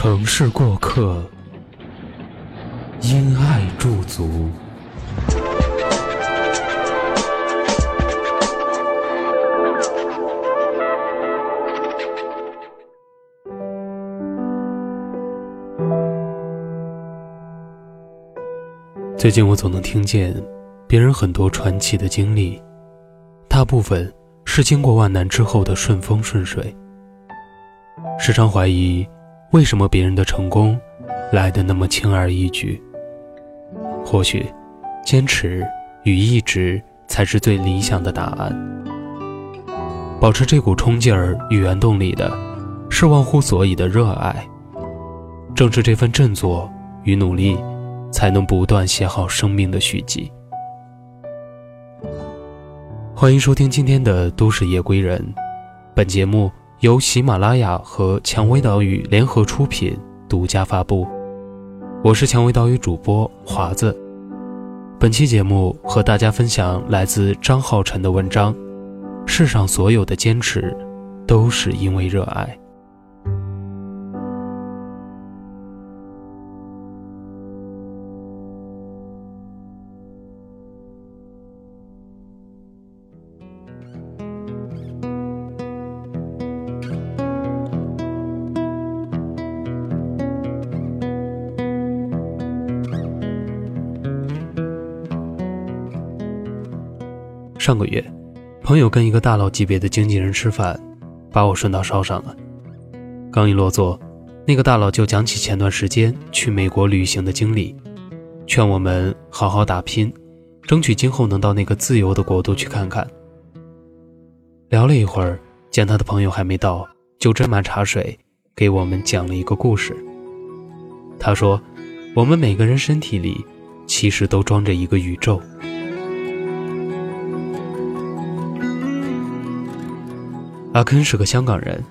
城市过客，因爱驻足。最近我总能听见别人很多传奇的经历，大部分是经过万难之后的顺风顺水。时常怀疑。为什么别人的成功来得那么轻而易举？或许，坚持与意志才是最理想的答案。保持这股冲劲儿与原动力的，是忘乎所以的热爱。正是这份振作与努力，才能不断写好生命的续集。欢迎收听今天的《都市夜归人》，本节目。由喜马拉雅和蔷薇岛屿联合出品，独家发布。我是蔷薇岛屿主播华子。本期节目和大家分享来自张浩辰的文章：世上所有的坚持，都是因为热爱。上个月，朋友跟一个大佬级别的经纪人吃饭，把我顺道捎上了。刚一落座，那个大佬就讲起前段时间去美国旅行的经历，劝我们好好打拼，争取今后能到那个自由的国度去看看。聊了一会儿，见他的朋友还没到，就斟满茶水给我们讲了一个故事。他说：“我们每个人身体里，其实都装着一个宇宙。”阿肯是个香港人，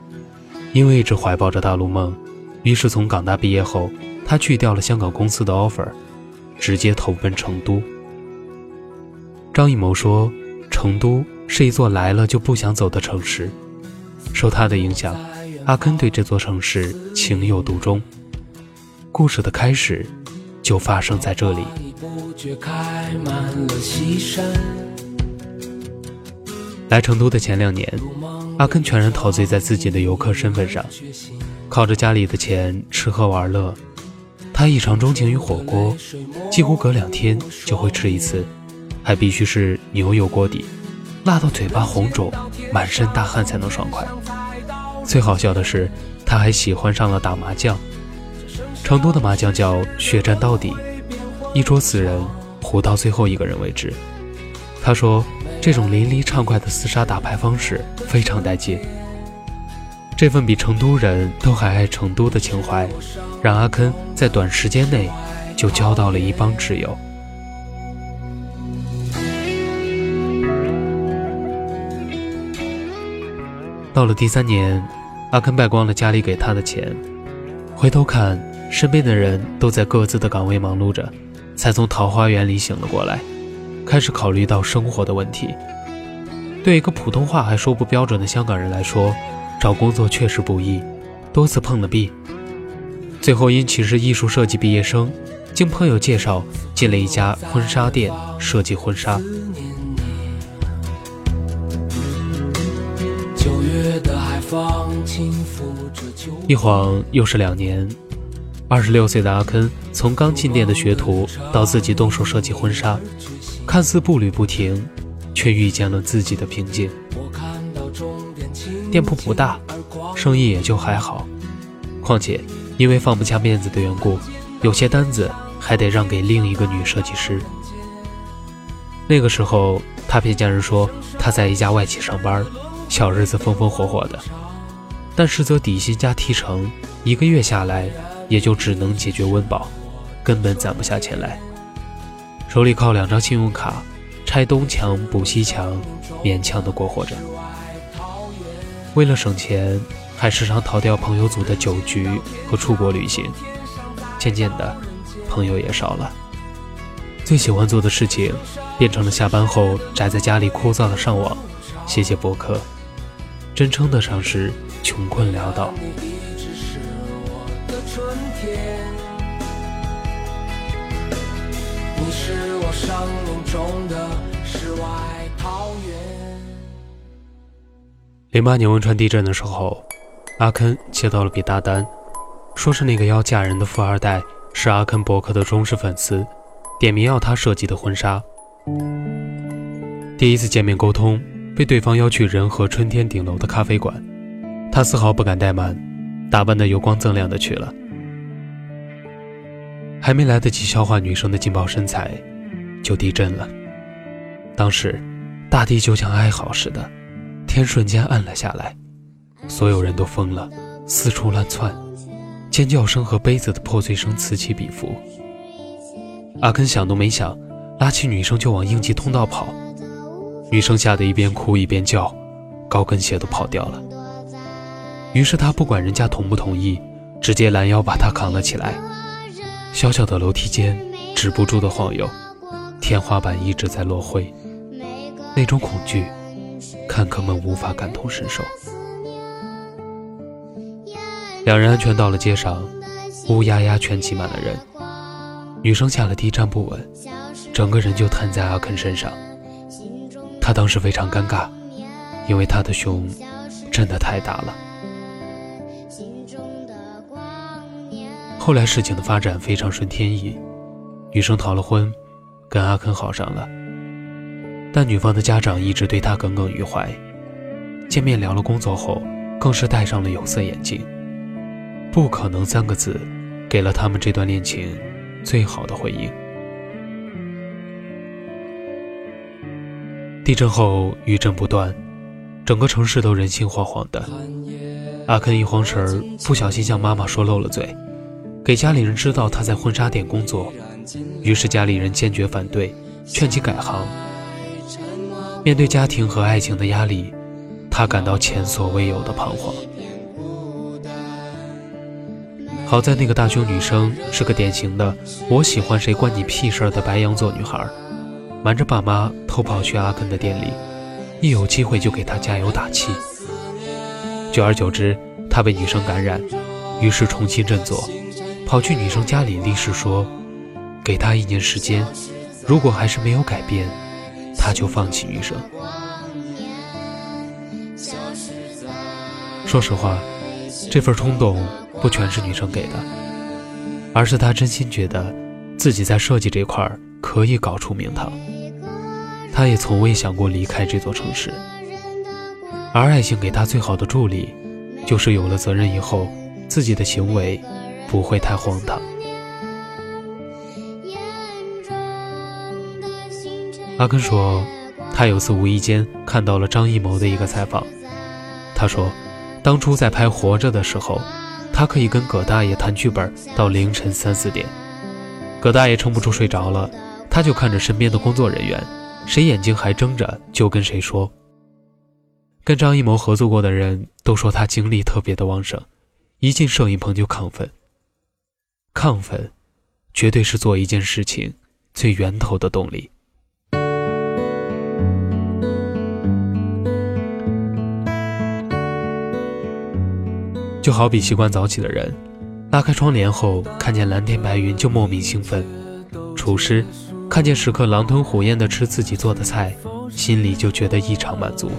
因为一直怀抱着大陆梦，于是从港大毕业后，他去掉了香港公司的 offer，直接投奔成都。张艺谋说：“成都是一座来了就不想走的城市。”受他的影响，阿肯对这座城市情有独钟。故事的开始，就发生在这里。来成都的前两年。阿根全然陶醉在自己的游客身份上，靠着家里的钱吃喝玩乐。他异常钟情于火锅，几乎隔两天就会吃一次，还必须是牛油锅底，辣到嘴巴红肿、满身大汗才能爽快。最好笑的是，他还喜欢上了打麻将。成都的麻将叫血战到底，一桌四人，胡到最后一个人为止。他说。这种淋漓畅快的厮杀打牌方式非常带劲。这份比成都人都还爱成都的情怀，让阿坑在短时间内就交到了一帮挚友。到了第三年，阿坑败光了家里给他的钱，回头看身边的人都在各自的岗位忙碌着，才从桃花源里醒了过来。开始考虑到生活的问题。对一个普通话还说不标准的香港人来说，找工作确实不易，多次碰了壁。最后因其是艺术设计毕业生，经朋友介绍进了一家婚纱店设计婚纱。一晃又是两年，二十六岁的阿肯从刚进店的学徒到自己动手设计婚纱，看似步履不停，却遇见了自己的瓶颈。店铺不大，生意也就还好，况且因为放不下面子的缘故，有些单子还得让给另一个女设计师。那个时候，他骗家人说他在一家外企上班。小日子风风火火的，但实则底薪加提成，一个月下来也就只能解决温饱，根本攒不下钱来。手里靠两张信用卡，拆东墙补西墙，勉强的过活着。为了省钱，还时常逃掉朋友组的酒局和出国旅行。渐渐的，朋友也少了，最喜欢做的事情变成了下班后宅在家里枯燥的上网，写写博客。真称得上是穷困潦倒。生命中的世外桃源零八年汶川地震的时候，阿肯接到了笔大单，说是那个要嫁人的富二代是阿肯博客的忠实粉丝，点名要他设计的婚纱。第一次见面沟通。被对方邀去仁和春天顶楼的咖啡馆，他丝毫不敢怠慢，打扮得油光锃亮的去了。还没来得及消化女生的劲爆身材，就地震了。当时，大地就像哀嚎似的，天瞬间暗了下来，所有人都疯了，四处乱窜，尖叫声和杯子的破碎声此起彼伏。阿根想都没想，拉起女生就往应急通道跑。女生吓得一边哭一边叫，高跟鞋都跑掉了。于是他不管人家同不同意，直接拦腰把她扛了起来。小小的楼梯间止不住的晃悠，天花板一直在落灰，那种恐惧，看客们无法感同身受。两人安全到了街上，乌压压全挤满了人。女生下了地站不稳，整个人就瘫在阿肯身上。他当时非常尴尬，因为他的胸真的太大了。后来事情的发展非常顺天意，女生逃了婚，跟阿肯好上了。但女方的家长一直对他耿耿于怀，见面聊了工作后，更是戴上了有色眼镜。不可能三个字，给了他们这段恋情最好的回应。地震后余震不断，整个城市都人心惶惶的。阿肯一慌神儿，不小心向妈妈说漏了嘴，给家里人知道他在婚纱店工作，于是家里人坚决反对，劝其改行。面对家庭和爱情的压力，他感到前所未有的彷徨。好在那个大胸女生是个典型的“我喜欢谁关你屁事”的白羊座女孩。瞒着爸妈偷跑去阿根的店里，一有机会就给他加油打气。久而久之，他被女生感染，于是重新振作，跑去女生家里立誓说：“给他一年时间，如果还是没有改变，他就放弃余生。”说实话，这份冲动不全是女生给的，而是他真心觉得自己在设计这块。可以搞出名堂，他也从未想过离开这座城市。而爱情给他最好的助力，就是有了责任以后，自己的行为不会太荒唐。阿根说，他有次无意间看到了张艺谋的一个采访，他说，当初在拍《活着》的时候，他可以跟葛大爷谈剧本到凌晨三四点，葛大爷撑不住睡着了。他就看着身边的工作人员，谁眼睛还睁着就跟谁说。跟张艺谋合作过的人都说他精力特别的旺盛，一进摄影棚就亢奋。亢奋，绝对是做一件事情最源头的动力。就好比习惯早起的人，拉开窗帘后，看见蓝天白云就莫名兴奋；厨师看见食客狼吞虎咽地吃自己做的菜，心里就觉得异常满足。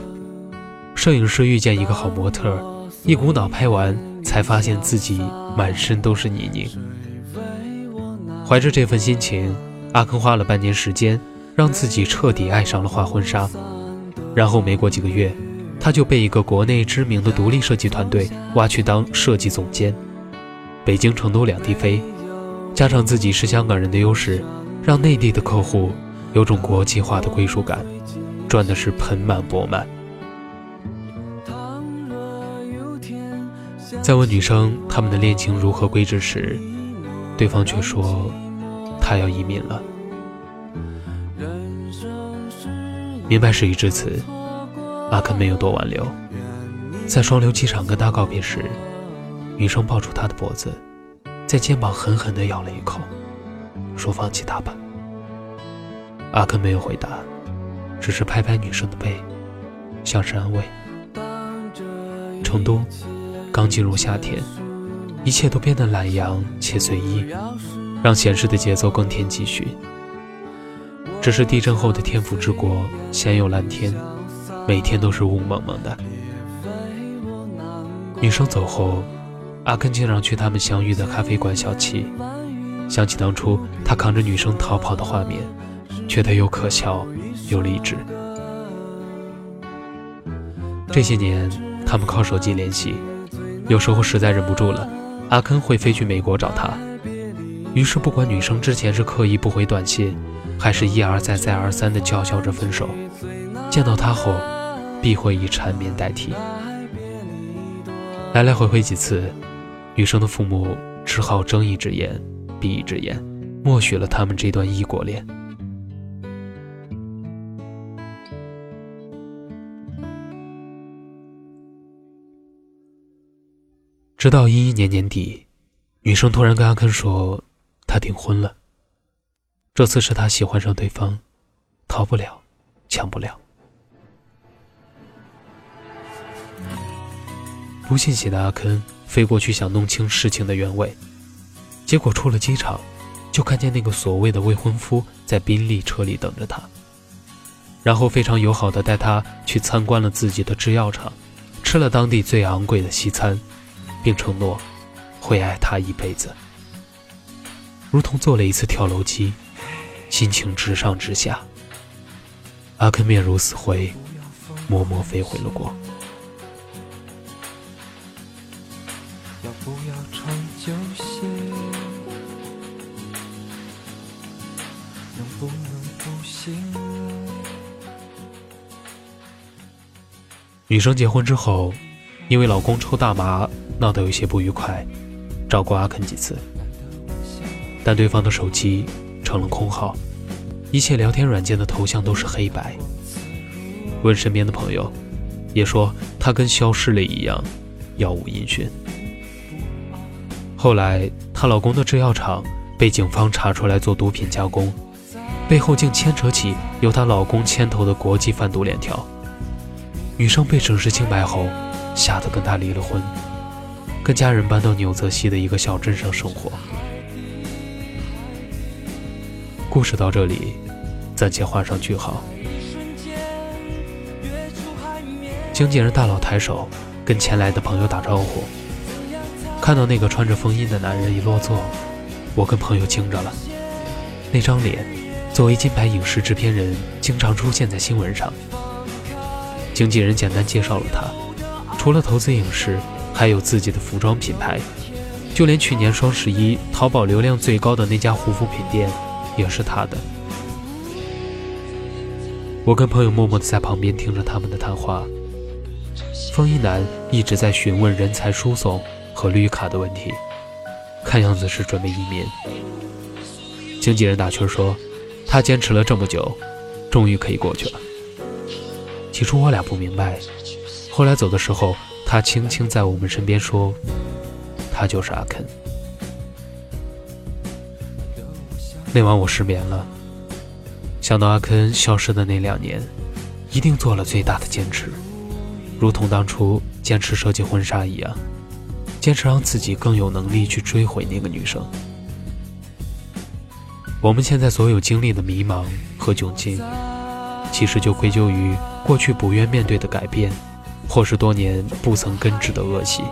摄影师遇见一个好模特，一股脑拍完，才发现自己满身都是泥泞。怀着这份心情，阿坑花了半年时间，让自己彻底爱上了画婚纱。然后没过几个月，他就被一个国内知名的独立设计团队挖去当设计总监。北京、成都两地飞，加上自己是香港人的优势，让内地的客户有种国际化的归属感，赚的是盆满钵满。在问女生他们的恋情如何归置时，对方却说他要移民了。明白事已至此，阿肯没有多挽留。在双流机场跟他告别时，女生抱住他的脖子，在肩膀狠狠地咬了一口，说：“放弃他吧。”阿肯没有回答，只是拍拍女生的背，像是安慰。成都。刚进入夏天，一切都变得懒洋且随意，让闲适的节奏更添几许。这是地震后的天府之国，鲜有蓝天，每天都是雾蒙蒙的。女生走后，阿根经常去他们相遇的咖啡馆小憩，想起当初他扛着女生逃跑的画面，觉得又可笑又励志。这些年，他们靠手机联系。有时候实在忍不住了，阿根会飞去美国找她。于是不管女生之前是刻意不回短信，还是一而再再而三的叫嚣着分手，见到他后，必会以缠绵代替。来来回回几次，女生的父母只好睁一只眼闭一只眼，默许了他们这段异国恋。直到一一年年底，女生突然跟阿坑说，她订婚了。这次是她喜欢上对方，逃不了，抢不了。不信邪的阿肯飞过去想弄清事情的原委，结果出了机场，就看见那个所谓的未婚夫在宾利车里等着他，然后非常友好的带他去参观了自己的制药厂，吃了当地最昂贵的西餐。并承诺会爱他一辈子，如同做了一次跳楼机，心情直上直下。阿肯面如死灰，默默飞回了国。女生结婚之后，因为老公抽大麻。闹得有些不愉快，找过阿肯几次，但对方的手机成了空号，一切聊天软件的头像都是黑白。问身边的朋友，也说他跟消失了一样，杳无音讯。后来，她老公的制药厂被警方查出来做毒品加工，背后竟牵扯起由她老公牵头的国际贩毒链条。女生被证实清白后，吓得跟他离了婚。跟家人搬到纽泽西的一个小镇上生活。故事到这里暂且画上句号。经纪人大佬抬手跟前来的朋友打招呼，看到那个穿着风衣的男人一落座，我跟朋友惊着了。那张脸，作为金牌影视制片人，经常出现在新闻上。经纪人简单介绍了他，除了投资影视。还有自己的服装品牌，就连去年双十一淘宝流量最高的那家护肤品店，也是他的。我跟朋友默默的在旁边听着他们的谈话。风衣男一直在询问人才输送和绿卡的问题，看样子是准备移民。经纪人打趣说：“他坚持了这么久，终于可以过去了。”起初我俩不明白，后来走的时候。他轻轻在我们身边说：“他就是阿肯。”那晚我失眠了，想到阿肯消失的那两年，一定做了最大的坚持，如同当初坚持设计婚纱一样。坚持让自己更有能力去追回那个女生。我们现在所有经历的迷茫和窘境，其实就归咎于过去不愿面对的改变，或是多年不曾根治的恶习。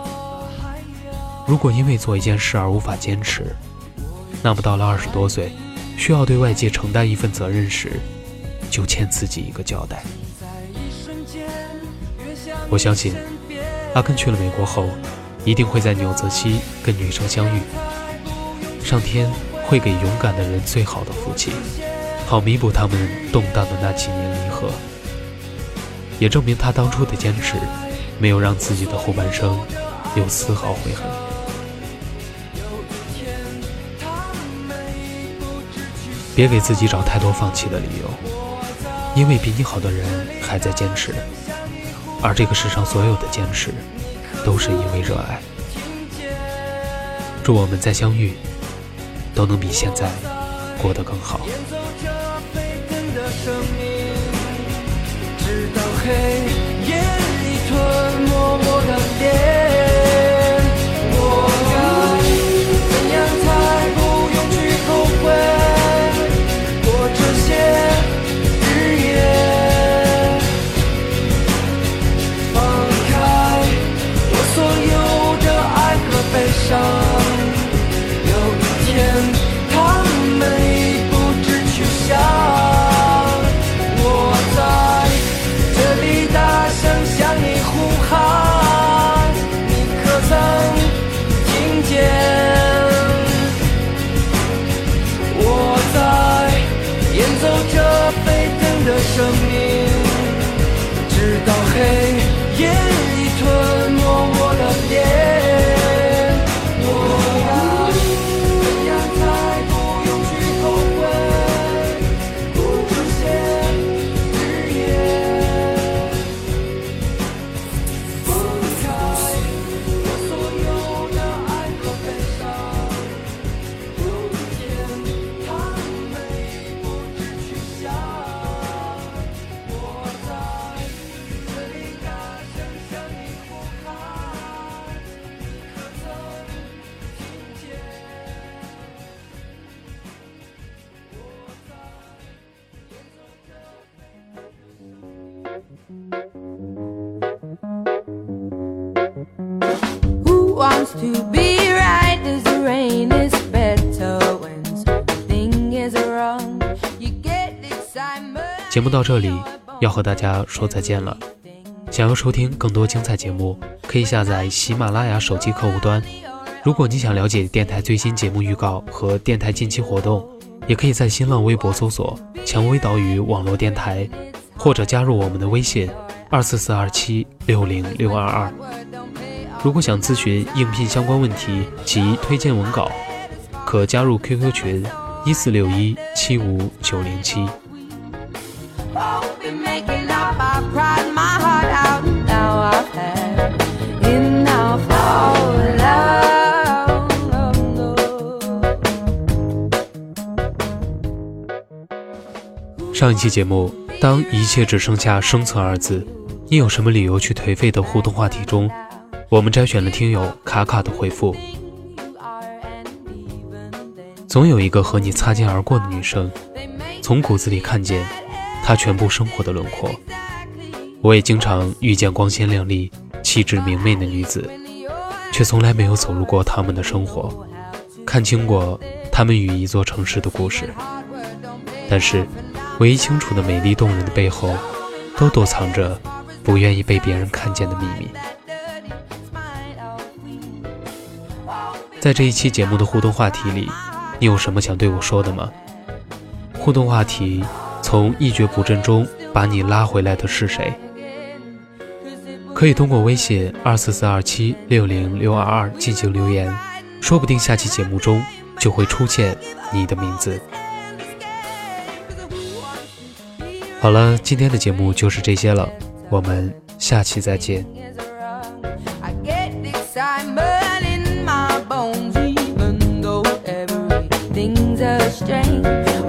如果因为做一件事而无法坚持，那么到了二十多岁，需要对外界承担一份责任时，就欠自己一个交代。我相信，阿根去了美国后，一定会在纽泽西跟女生相遇。上天会给勇敢的人最好的福气，好弥补他们动荡的那几年合，也证明他当初的坚持，没有让自己的后半生有丝毫悔恨。别给自己找太多放弃的理由，因为比你好的人还在坚持。而这个世上所有的坚持，都是因为热爱。祝我们再相遇，都能比现在过得更好。到黑夜里吞没我的脸。节目到这里要和大家说再见了。想要收听更多精彩节目，可以下载喜马拉雅手机客户端。如果你想了解电台最新节目预告和电台近期活动，也可以在新浪微博搜索“蔷薇岛屿网络电台”，或者加入我们的微信二四四二七六零六二二。如果想咨询应聘相关问题及推荐文稿，可加入 QQ 群一四六一七五九零七。上一期节目，当一切只剩下生存二字，你有什么理由去颓废的互动话题中？我们摘选了听友卡卡的回复。总有一个和你擦肩而过的女生，从骨子里看见她全部生活的轮廓。我也经常遇见光鲜亮丽、气质明媚的女子，却从来没有走入过她们的生活，看清过她们与一座城市的故事。但是，唯一清楚的美丽动人的背后，都躲藏着不愿意被别人看见的秘密。在这一期节目的互动话题里，你有什么想对我说的吗？互动话题：从一蹶不振中把你拉回来的是谁？可以通过微信二四四二七六零六二二进行留言，说不定下期节目中就会出现你的名字。好了，今天的节目就是这些了，我们下期再见。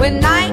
when